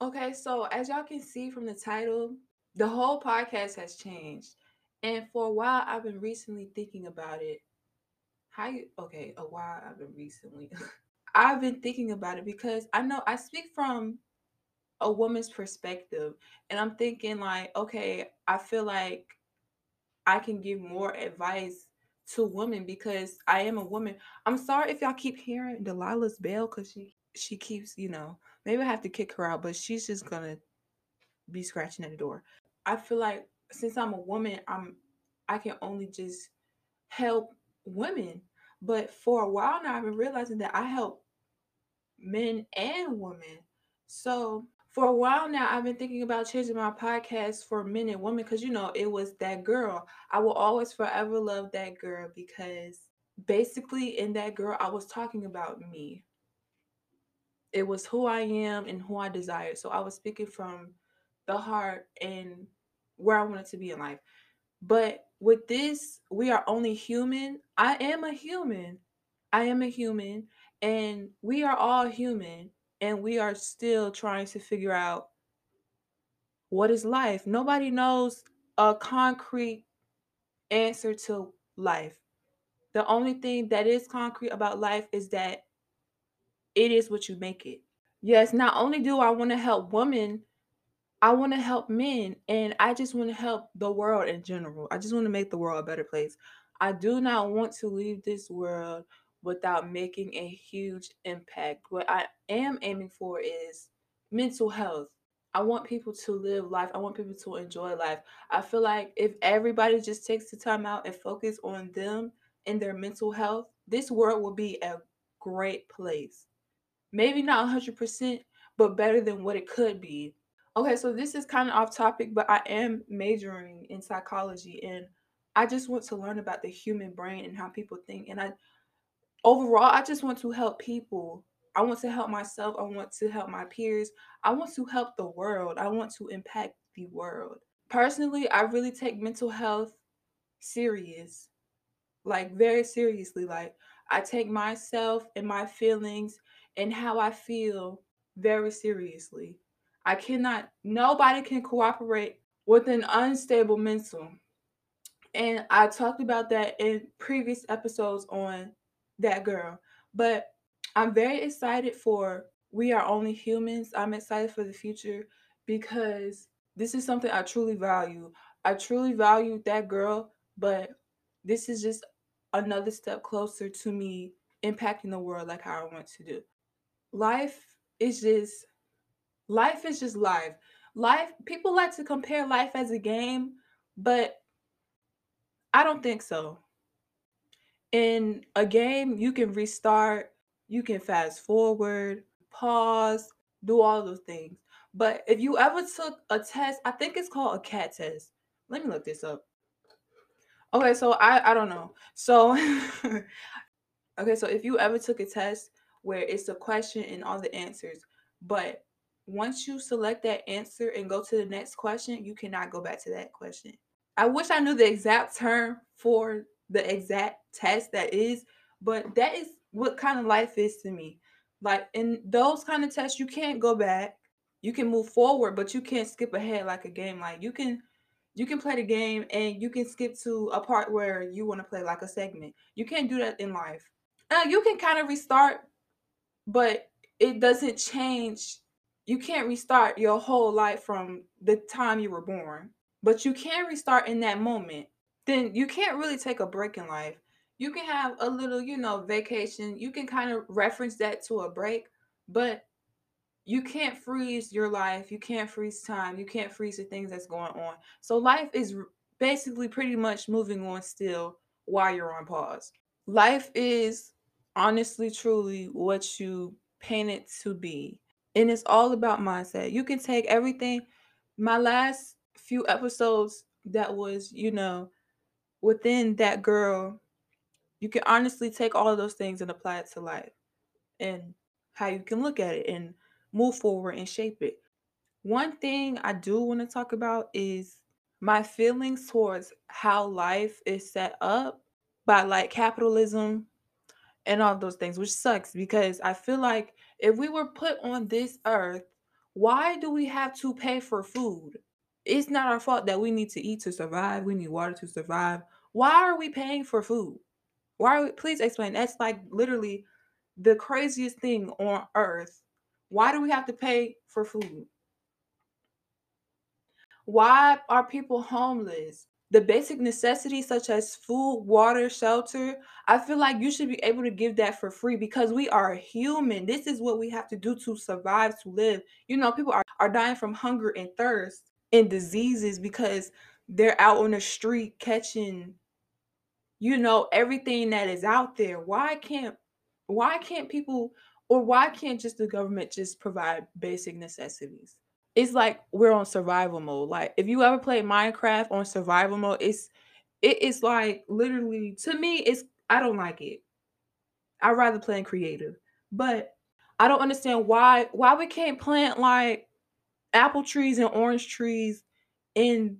Okay, so as y'all can see from the title, the whole podcast has changed. And for a while, I've been recently thinking about it. How you, okay, a while I've been recently. I've been thinking about it because I know I speak from a woman's perspective. And I'm thinking, like, okay, I feel like I can give more advice to women because I am a woman. I'm sorry if y'all keep hearing Delilah's bell because she she keeps, you know, maybe I have to kick her out, but she's just gonna be scratching at the door. I feel like since I'm a woman, I'm I can only just help women. But for a while now, I've been realizing that I help men and women. So for a while now, I've been thinking about changing my podcast for men and women because you know it was that girl. I will always forever love that girl because basically in that girl, I was talking about me. It was who I am and who I desire. So I was speaking from the heart and where I wanted to be in life. But with this, we are only human. I am a human. I am a human, and we are all human, and we are still trying to figure out what is life. Nobody knows a concrete answer to life. The only thing that is concrete about life is that it is what you make it. Yes, not only do I want to help women I want to help men and I just want to help the world in general. I just want to make the world a better place. I do not want to leave this world without making a huge impact. What I am aiming for is mental health. I want people to live life. I want people to enjoy life. I feel like if everybody just takes the time out and focus on them and their mental health, this world will be a great place. Maybe not 100%, but better than what it could be Okay, so this is kind of off topic, but I am majoring in psychology and I just want to learn about the human brain and how people think. And I overall, I just want to help people. I want to help myself. I want to help my peers. I want to help the world. I want to impact the world. Personally, I really take mental health serious, like very seriously. Like, I take myself and my feelings and how I feel very seriously. I cannot, nobody can cooperate with an unstable mental. And I talked about that in previous episodes on that girl. But I'm very excited for We Are Only Humans. I'm excited for the future because this is something I truly value. I truly value that girl, but this is just another step closer to me impacting the world like how I want to do. Life is just life is just life. Life, people like to compare life as a game, but I don't think so. In a game, you can restart, you can fast forward, pause, do all those things. But if you ever took a test, I think it's called a CAT test. Let me look this up. Okay, so I I don't know. So okay, so if you ever took a test where it's a question and all the answers, but once you select that answer and go to the next question, you cannot go back to that question. I wish I knew the exact term for the exact test that is, but that is what kind of life is to me. Like in those kind of tests, you can't go back. You can move forward, but you can't skip ahead like a game. Like you can you can play the game and you can skip to a part where you want to play like a segment. You can't do that in life. Uh, you can kind of restart, but it doesn't change you can't restart your whole life from the time you were born, but you can restart in that moment. Then you can't really take a break in life. You can have a little, you know, vacation. You can kind of reference that to a break, but you can't freeze your life. You can't freeze time. You can't freeze the things that's going on. So life is basically pretty much moving on still while you're on pause. Life is honestly, truly what you paint it to be and it's all about mindset. You can take everything. My last few episodes that was, you know, within that girl, you can honestly take all of those things and apply it to life and how you can look at it and move forward and shape it. One thing I do want to talk about is my feelings towards how life is set up by like capitalism and all those things, which sucks because I feel like if we were put on this earth why do we have to pay for food? It's not our fault that we need to eat to survive. We need water to survive. Why are we paying for food? Why are we, please explain. That's like literally the craziest thing on earth. Why do we have to pay for food? Why are people homeless? The basic necessities such as food, water, shelter, I feel like you should be able to give that for free because we are human. This is what we have to do to survive, to live. You know, people are, are dying from hunger and thirst and diseases because they're out on the street catching, you know, everything that is out there. Why can't why can't people or why can't just the government just provide basic necessities? It's like we're on survival mode. Like if you ever play Minecraft on survival mode, it's it is like literally to me, it's I don't like it. I'd rather play in creative. But I don't understand why why we can't plant like apple trees and orange trees in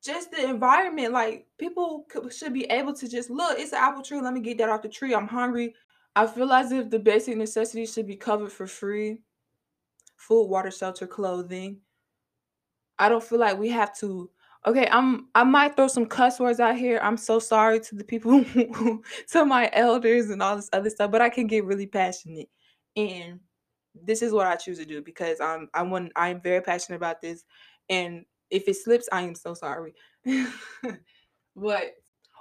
just the environment. Like people could, should be able to just look, it's an apple tree. Let me get that off the tree. I'm hungry. I feel as if the basic necessities should be covered for free food, water, shelter, clothing. I don't feel like we have to. Okay, I'm. I might throw some cuss words out here. I'm so sorry to the people, to my elders and all this other stuff. But I can get really passionate, and this is what I choose to do because I'm. I want. I'm very passionate about this, and if it slips, I am so sorry. but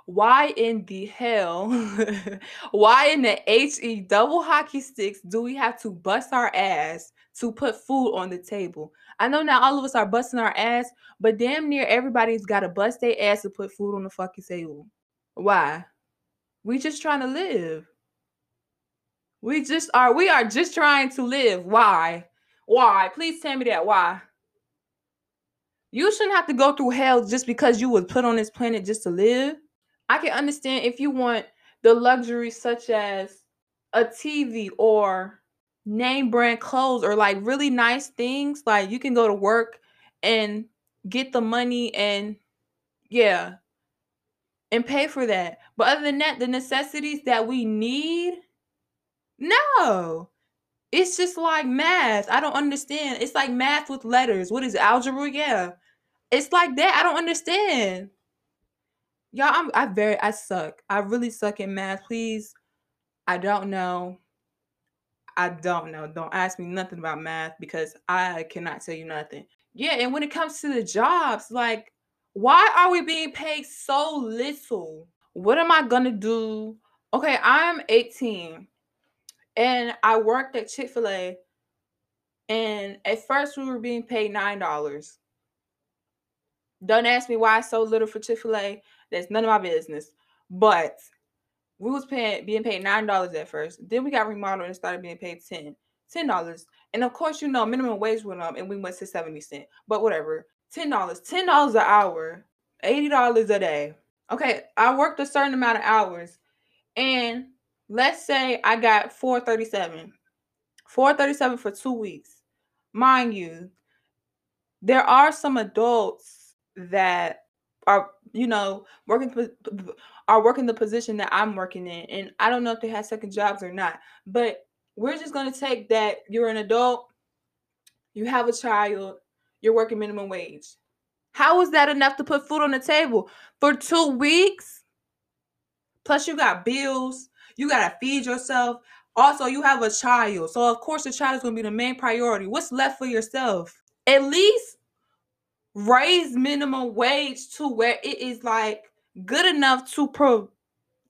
why in the hell, why in the HE double hockey sticks do we have to bust our ass to put food on the table? I know not all of us are busting our ass, but damn near everybody's got to bust their ass to put food on the fucking table. Why? We just trying to live. We just are, we are just trying to live. Why? Why? Please tell me that. Why? You shouldn't have to go through hell just because you was put on this planet just to live. I can understand if you want the luxuries such as a TV or name brand clothes or like really nice things. Like you can go to work and get the money and yeah, and pay for that. But other than that, the necessities that we need, no. It's just like math. I don't understand. It's like math with letters. What is it, algebra? Yeah. It's like that. I don't understand. Y'all, I'm I very I suck. I really suck in math. Please. I don't know. I don't know. Don't ask me nothing about math because I cannot tell you nothing. Yeah, and when it comes to the jobs, like why are we being paid so little? What am I gonna do? Okay, I'm 18 and I worked at Chick-fil-A. And at first we were being paid nine dollars. Don't ask me why so little for Chick-fil-A. That's none of my business. But we was paying being paid nine dollars at first. Then we got remodeled and started being paid ten. Ten dollars. And of course, you know, minimum wage went up and we went to 70 cents. But whatever. Ten dollars. Ten dollars an hour. Eighty dollars a day. Okay, I worked a certain amount of hours. And let's say I got 437. 437 for two weeks. Mind you, there are some adults that are you know working are working the position that I'm working in and I don't know if they have second jobs or not but we're just going to take that you're an adult you have a child you're working minimum wage. How is that enough to put food on the table? For 2 weeks? Plus you got bills you got to feed yourself also you have a child so of course the child is going to be the main priority. What's left for yourself? At least raise minimum wage to where it is like good enough to pro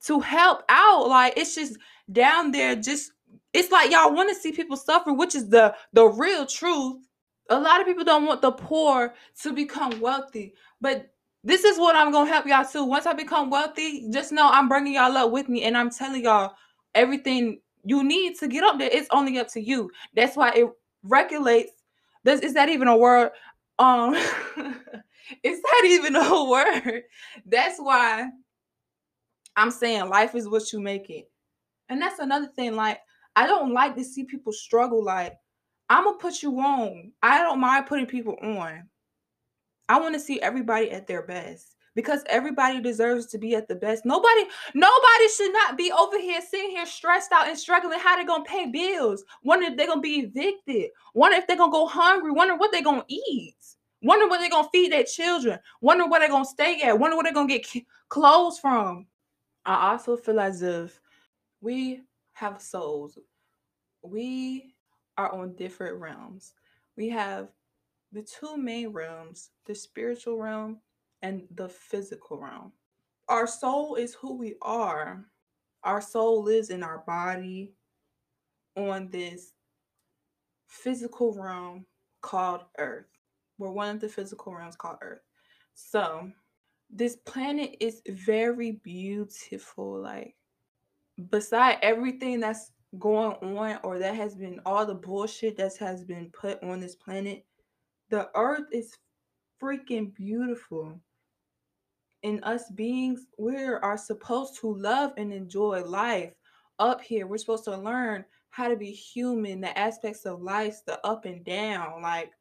to help out. Like it's just down there, just it's like y'all want to see people suffer, which is the the real truth. A lot of people don't want the poor to become wealthy, but this is what I'm gonna help y'all to. Once I become wealthy, just know I'm bringing y'all up with me, and I'm telling y'all everything you need to get up there. It's only up to you. That's why it regulates. Does is that even a word? Um, is that even a word? That's why I'm saying life is what you make it. And that's another thing. Like, I don't like to see people struggle. Like, I'm gonna put you on. I don't mind putting people on. I want to see everybody at their best. Because everybody deserves to be at the best. Nobody, nobody should not be over here sitting here stressed out and struggling how they're gonna pay bills. Wondering if they're gonna be evicted. Wondering if they're gonna go hungry. Wondering what they're gonna eat. Wondering where they're gonna feed their children. Wondering where they're gonna stay at. Wondering where they're gonna get clothes from. I also feel as if we have souls. We are on different realms. We have the two main realms the spiritual realm and the physical realm. Our soul is who we are. Our soul lives in our body on this physical realm called Earth. We're one of the physical realms called Earth. So, this planet is very beautiful. Like, beside everything that's going on or that has been all the bullshit that has been put on this planet, the earth is freaking beautiful and us beings we are supposed to love and enjoy life up here. We're supposed to learn how to be human the aspects of life the up and down like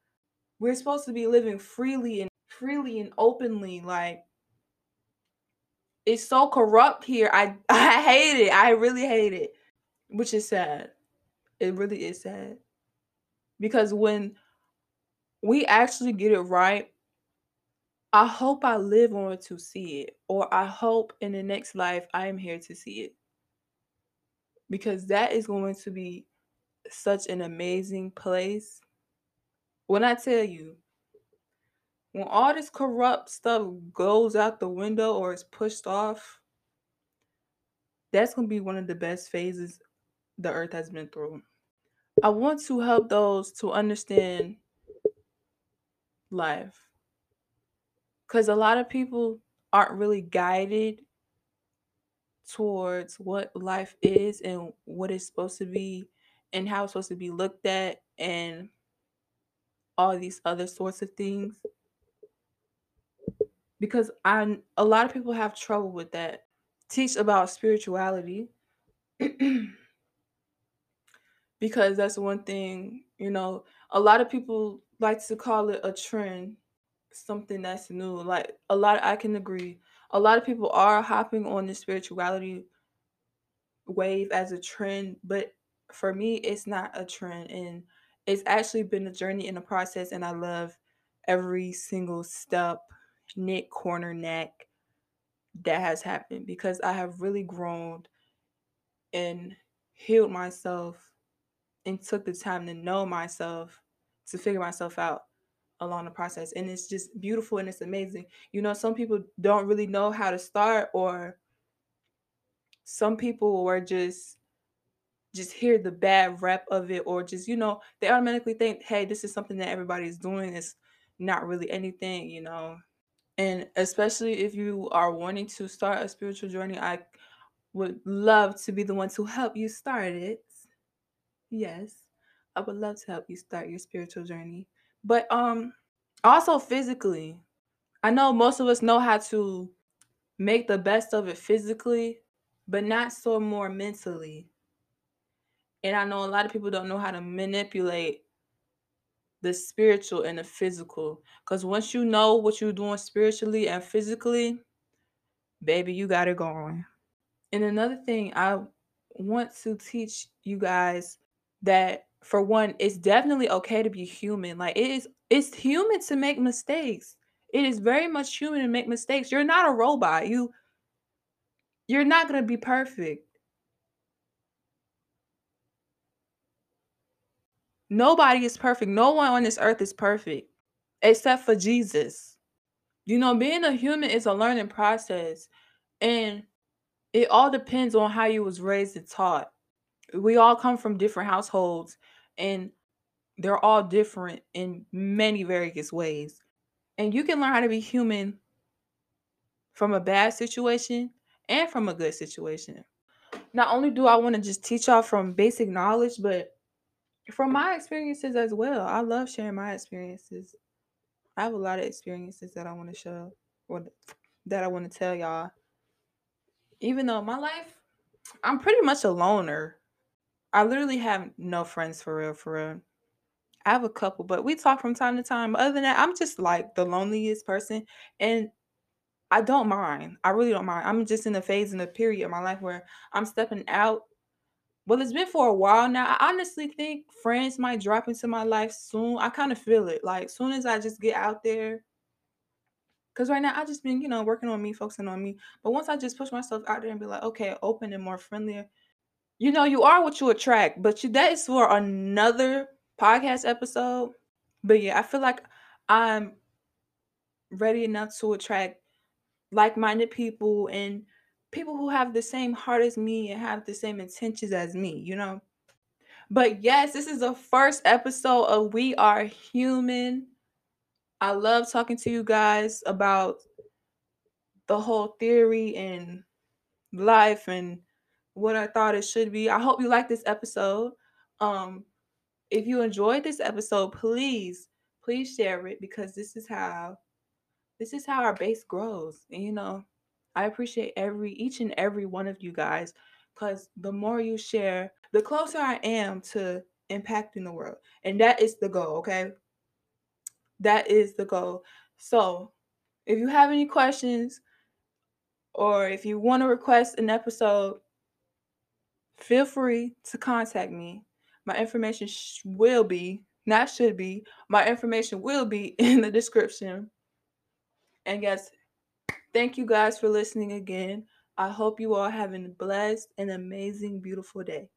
we're supposed to be living freely and freely and openly like it's so corrupt here. I i hate it. I really hate it which is sad. It really is sad. Because when we actually get it right I hope I live on to see it, or I hope in the next life I am here to see it. Because that is going to be such an amazing place. When I tell you, when all this corrupt stuff goes out the window or is pushed off, that's going to be one of the best phases the earth has been through. I want to help those to understand life because a lot of people aren't really guided towards what life is and what it's supposed to be and how it's supposed to be looked at and all these other sorts of things. Because I a lot of people have trouble with that. Teach about spirituality. Because that's one thing, you know, a lot of people like to call it a trend something that's new. Like a lot, I can agree. A lot of people are hopping on the spirituality wave as a trend, but for me, it's not a trend, and it's actually been a journey and a process. And I love every single step, neck, corner, neck that has happened because I have really grown and healed myself and took the time to know myself to figure myself out along the process and it's just beautiful and it's amazing. You know some people don't really know how to start or some people were just just hear the bad rep of it or just you know they automatically think hey this is something that everybody's doing it's not really anything you know? And especially if you are wanting to start a spiritual journey i would love to be the one to help you start it. Yes i would love to help you start your spiritual journey but um also physically. I know most of us know how to make the best of it physically, but not so more mentally. And I know a lot of people don't know how to manipulate the spiritual and the physical. Because once you know what you're doing spiritually and physically, baby, you got it going. And another thing I want to teach you guys that for one, it's definitely okay to be human. Like it is it's human to make mistakes. It is very much human to make mistakes. You're not a robot. You you're not going to be perfect. Nobody is perfect. No one on this earth is perfect except for Jesus. You know, being a human is a learning process and it all depends on how you was raised and taught. We all come from different households and they're all different in many various ways. And you can learn how to be human from a bad situation and from a good situation. Not only do I want to just teach y'all from basic knowledge, but from my experiences as well. I love sharing my experiences. I have a lot of experiences that I want to show or that I want to tell y'all. Even though my life, I'm pretty much a loner. I literally have no friends for real, for real. I have a couple, but we talk from time to time. Other than that, I'm just like the loneliest person. And I don't mind. I really don't mind. I'm just in a phase in a period of my life where I'm stepping out. Well, it's been for a while now. I honestly think friends might drop into my life soon. I kind of feel it. Like soon as I just get out there. Cause right now I just been, you know, working on me, focusing on me. But once I just push myself out there and be like, okay, open and more friendlier, you know, you are what you attract. But you, that is for another podcast episode. But yeah, I feel like I'm ready enough to attract like-minded people and people who have the same heart as me and have the same intentions as me, you know. But yes, this is the first episode of We Are Human. I love talking to you guys about the whole theory and life and what I thought it should be. I hope you like this episode. Um if you enjoyed this episode, please please share it because this is how this is how our base grows. And you know, I appreciate every each and every one of you guys because the more you share, the closer I am to impacting the world. And that is the goal, okay? That is the goal. So, if you have any questions or if you want to request an episode, feel free to contact me. My information sh- will be, not should be, my information will be in the description. And yes, thank you guys for listening again. I hope you all have a blessed and amazing, beautiful day.